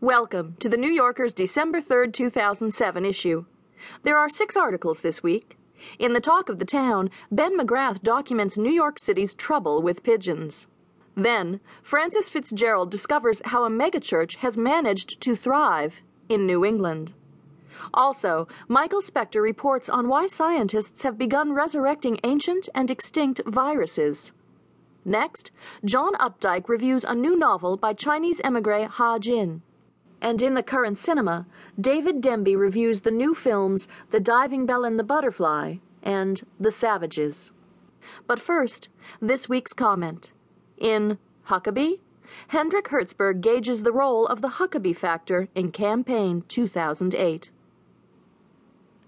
Welcome to the New Yorker's December 3rd, 2007 issue. There are six articles this week. In the talk of the town, Ben McGrath documents New York City's trouble with pigeons. Then, Frances FitzGerald discovers how a megachurch has managed to thrive in New England. Also, Michael Specter reports on why scientists have begun resurrecting ancient and extinct viruses. Next, John Updike reviews a new novel by Chinese emigre Ha Jin. And in the current cinema, David Denby reviews the new films The Diving Bell and the Butterfly and The Savages. But first, this week's comment. In Huckabee, Hendrik Hertzberg gauges the role of the Huckabee factor in campaign 2008.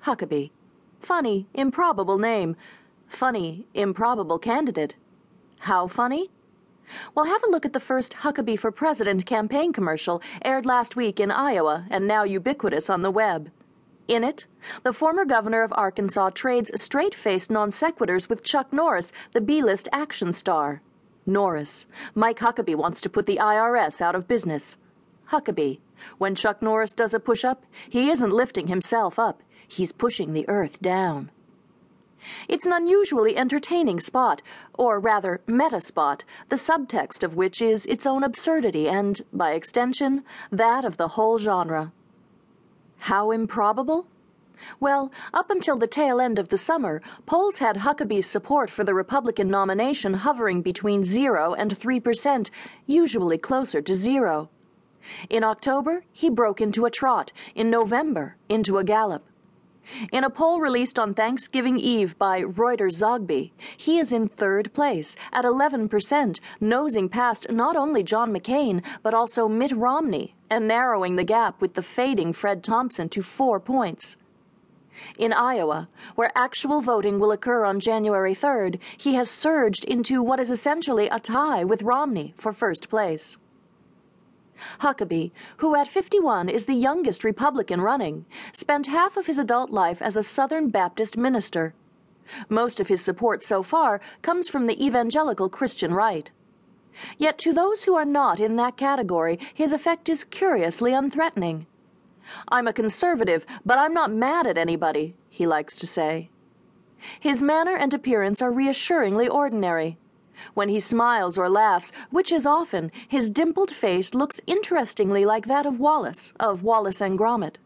Huckabee. Funny, improbable name. Funny, improbable candidate. How funny? Well, have a look at the first Huckabee for President campaign commercial aired last week in Iowa and now ubiquitous on the web. In it, the former governor of Arkansas trades straight faced non sequiturs with Chuck Norris, the B list action star. Norris. Mike Huckabee wants to put the IRS out of business. Huckabee. When Chuck Norris does a push up, he isn't lifting himself up, he's pushing the earth down. It's an unusually entertaining spot, or rather, meta spot, the subtext of which is its own absurdity and, by extension, that of the whole genre. How improbable? Well, up until the tail end of the summer, polls had Huckabee's support for the Republican nomination hovering between 0 and 3%, usually closer to zero. In October, he broke into a trot. In November, into a gallop. In a poll released on Thanksgiving Eve by Reuters Zogby, he is in third place at 11%, nosing past not only John McCain, but also Mitt Romney, and narrowing the gap with the fading Fred Thompson to four points. In Iowa, where actual voting will occur on January 3rd, he has surged into what is essentially a tie with Romney for first place. Huckabee, who at 51 is the youngest Republican running, spent half of his adult life as a Southern Baptist minister. Most of his support so far comes from the evangelical Christian right. Yet to those who are not in that category, his effect is curiously unthreatening. I'm a conservative, but I'm not mad at anybody, he likes to say. His manner and appearance are reassuringly ordinary. When he smiles or laughs, which is often, his dimpled face looks interestingly like that of Wallace, of Wallace and Gromit.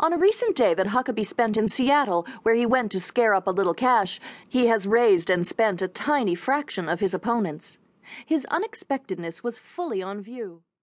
On a recent day that Huckabee spent in Seattle, where he went to scare up a little cash, he has raised and spent a tiny fraction of his opponent's. His unexpectedness was fully on view.